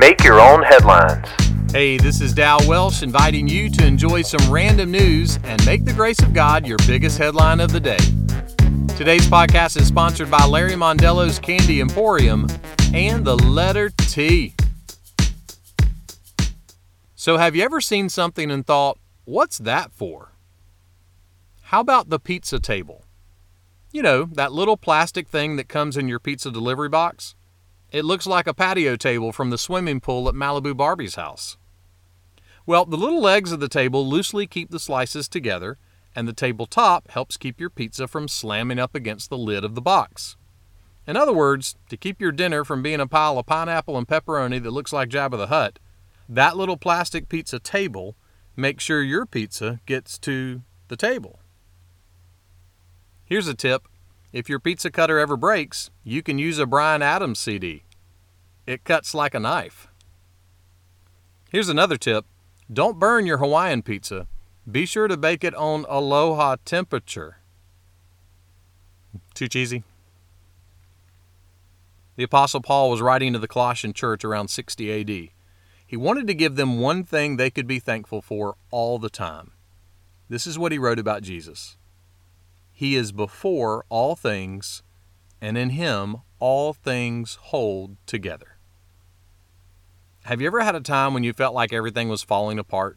Make your own headlines. Hey, this is Dal Welsh inviting you to enjoy some random news and make the grace of God your biggest headline of the day. Today's podcast is sponsored by Larry Mondello's Candy Emporium and the letter T. So, have you ever seen something and thought, what's that for? How about the pizza table? You know, that little plastic thing that comes in your pizza delivery box? It looks like a patio table from the swimming pool at Malibu Barbie's house. Well, the little legs of the table loosely keep the slices together, and the table top helps keep your pizza from slamming up against the lid of the box. In other words, to keep your dinner from being a pile of pineapple and pepperoni that looks like Jabba the Hutt, that little plastic pizza table makes sure your pizza gets to the table. Here's a tip if your pizza cutter ever breaks, you can use a Bryan Adams CD. It cuts like a knife. Here's another tip don't burn your Hawaiian pizza. Be sure to bake it on aloha temperature. Too cheesy? The Apostle Paul was writing to the Colossian church around 60 AD. He wanted to give them one thing they could be thankful for all the time. This is what he wrote about Jesus. He is before all things, and in him all things hold together. Have you ever had a time when you felt like everything was falling apart?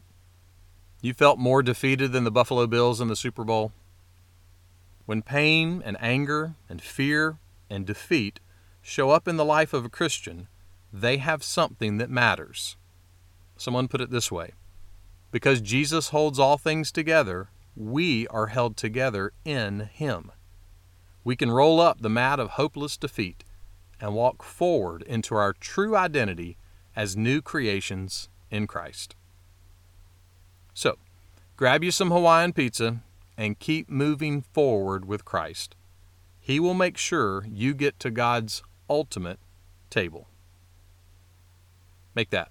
You felt more defeated than the Buffalo Bills in the Super Bowl? When pain and anger and fear and defeat show up in the life of a Christian, they have something that matters. Someone put it this way Because Jesus holds all things together, we are held together in Him. We can roll up the mat of hopeless defeat and walk forward into our true identity as new creations in Christ. So, grab you some Hawaiian pizza and keep moving forward with Christ. He will make sure you get to God's ultimate table. Make that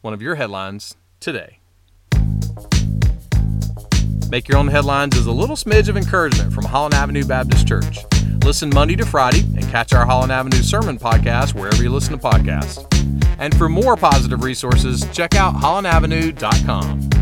one of your headlines today. Make Your Own Headlines is a little smidge of encouragement from Holland Avenue Baptist Church. Listen Monday to Friday and catch our Holland Avenue Sermon podcast wherever you listen to podcasts. And for more positive resources, check out hollandavenue.com.